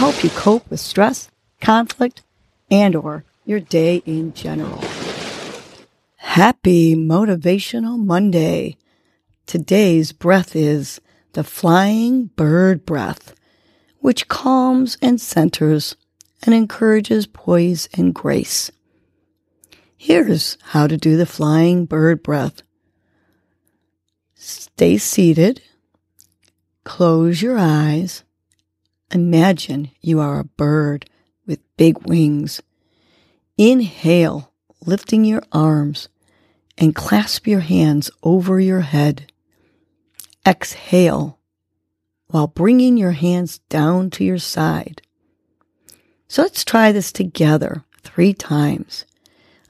help you cope with stress, conflict, and or your day in general. Happy Motivational Monday. Today's breath is the flying bird breath, which calms and centers and encourages poise and grace. Here's how to do the flying bird breath. Stay seated. Close your eyes. Imagine you are a bird with big wings. Inhale, lifting your arms, and clasp your hands over your head. Exhale while bringing your hands down to your side. So let's try this together three times.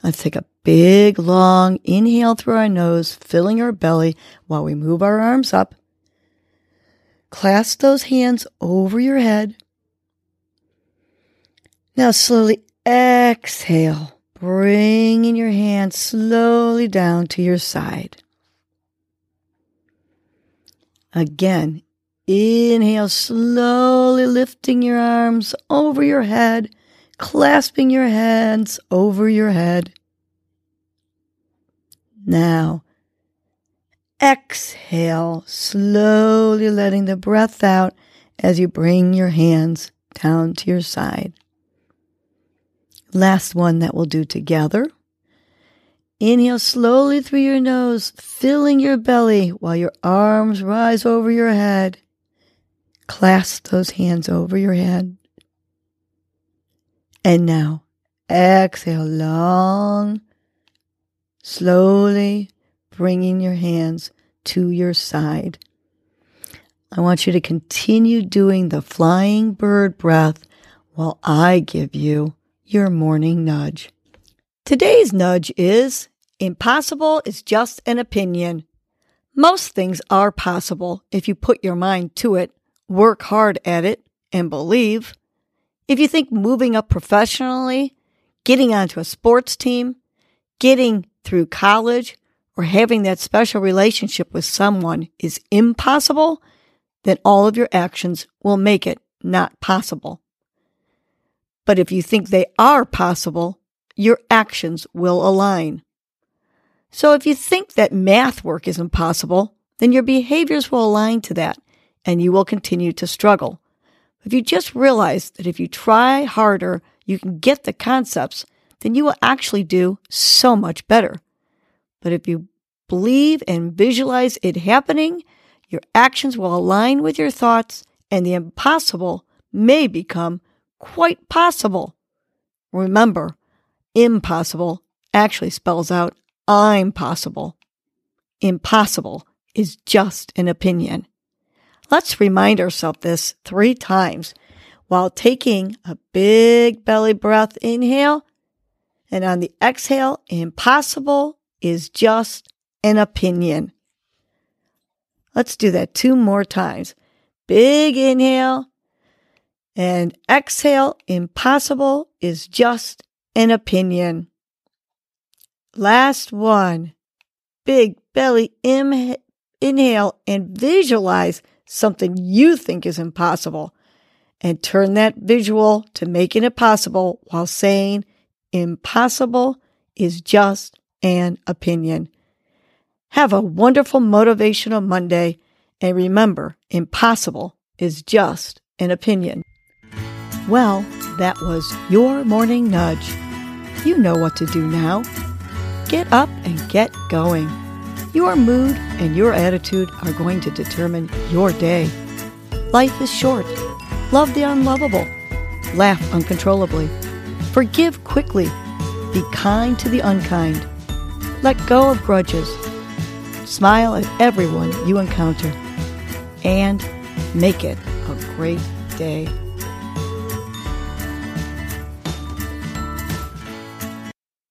Let's take a big, long inhale through our nose, filling our belly while we move our arms up. Clasp those hands over your head. Now slowly exhale, bringing your hands slowly down to your side. Again, inhale, slowly lifting your arms over your head, clasping your hands over your head. Now, exhale, slowly letting the breath out as you bring your hands down to your side. Last one that we'll do together. Inhale slowly through your nose, filling your belly while your arms rise over your head. Clasp those hands over your head. And now exhale long, slowly bringing your hands to your side. I want you to continue doing the flying bird breath while I give you your morning nudge. Today's nudge is impossible is just an opinion. Most things are possible if you put your mind to it, work hard at it, and believe. If you think moving up professionally, getting onto a sports team, getting through college, or having that special relationship with someone is impossible, then all of your actions will make it not possible. But if you think they are possible, your actions will align. So if you think that math work is impossible, then your behaviors will align to that and you will continue to struggle. If you just realize that if you try harder, you can get the concepts, then you will actually do so much better. But if you believe and visualize it happening, your actions will align with your thoughts and the impossible may become quite possible. Remember, impossible actually spells out I'm possible. Impossible is just an opinion. Let's remind ourselves this three times while taking a big belly breath inhale. And on the exhale, impossible is just an opinion. Let's do that two more times. Big inhale and exhale. Impossible is just an opinion. Last one. Big belly Im- inhale and visualize something you think is impossible and turn that visual to making it possible while saying impossible is just an opinion. Have a wonderful motivational Monday and remember, impossible is just an opinion. Well, that was your morning nudge. You know what to do now. Get up and get going. Your mood and your attitude are going to determine your day. Life is short. Love the unlovable. Laugh uncontrollably. Forgive quickly. Be kind to the unkind. Let go of grudges. Smile at everyone you encounter. And make it a great day.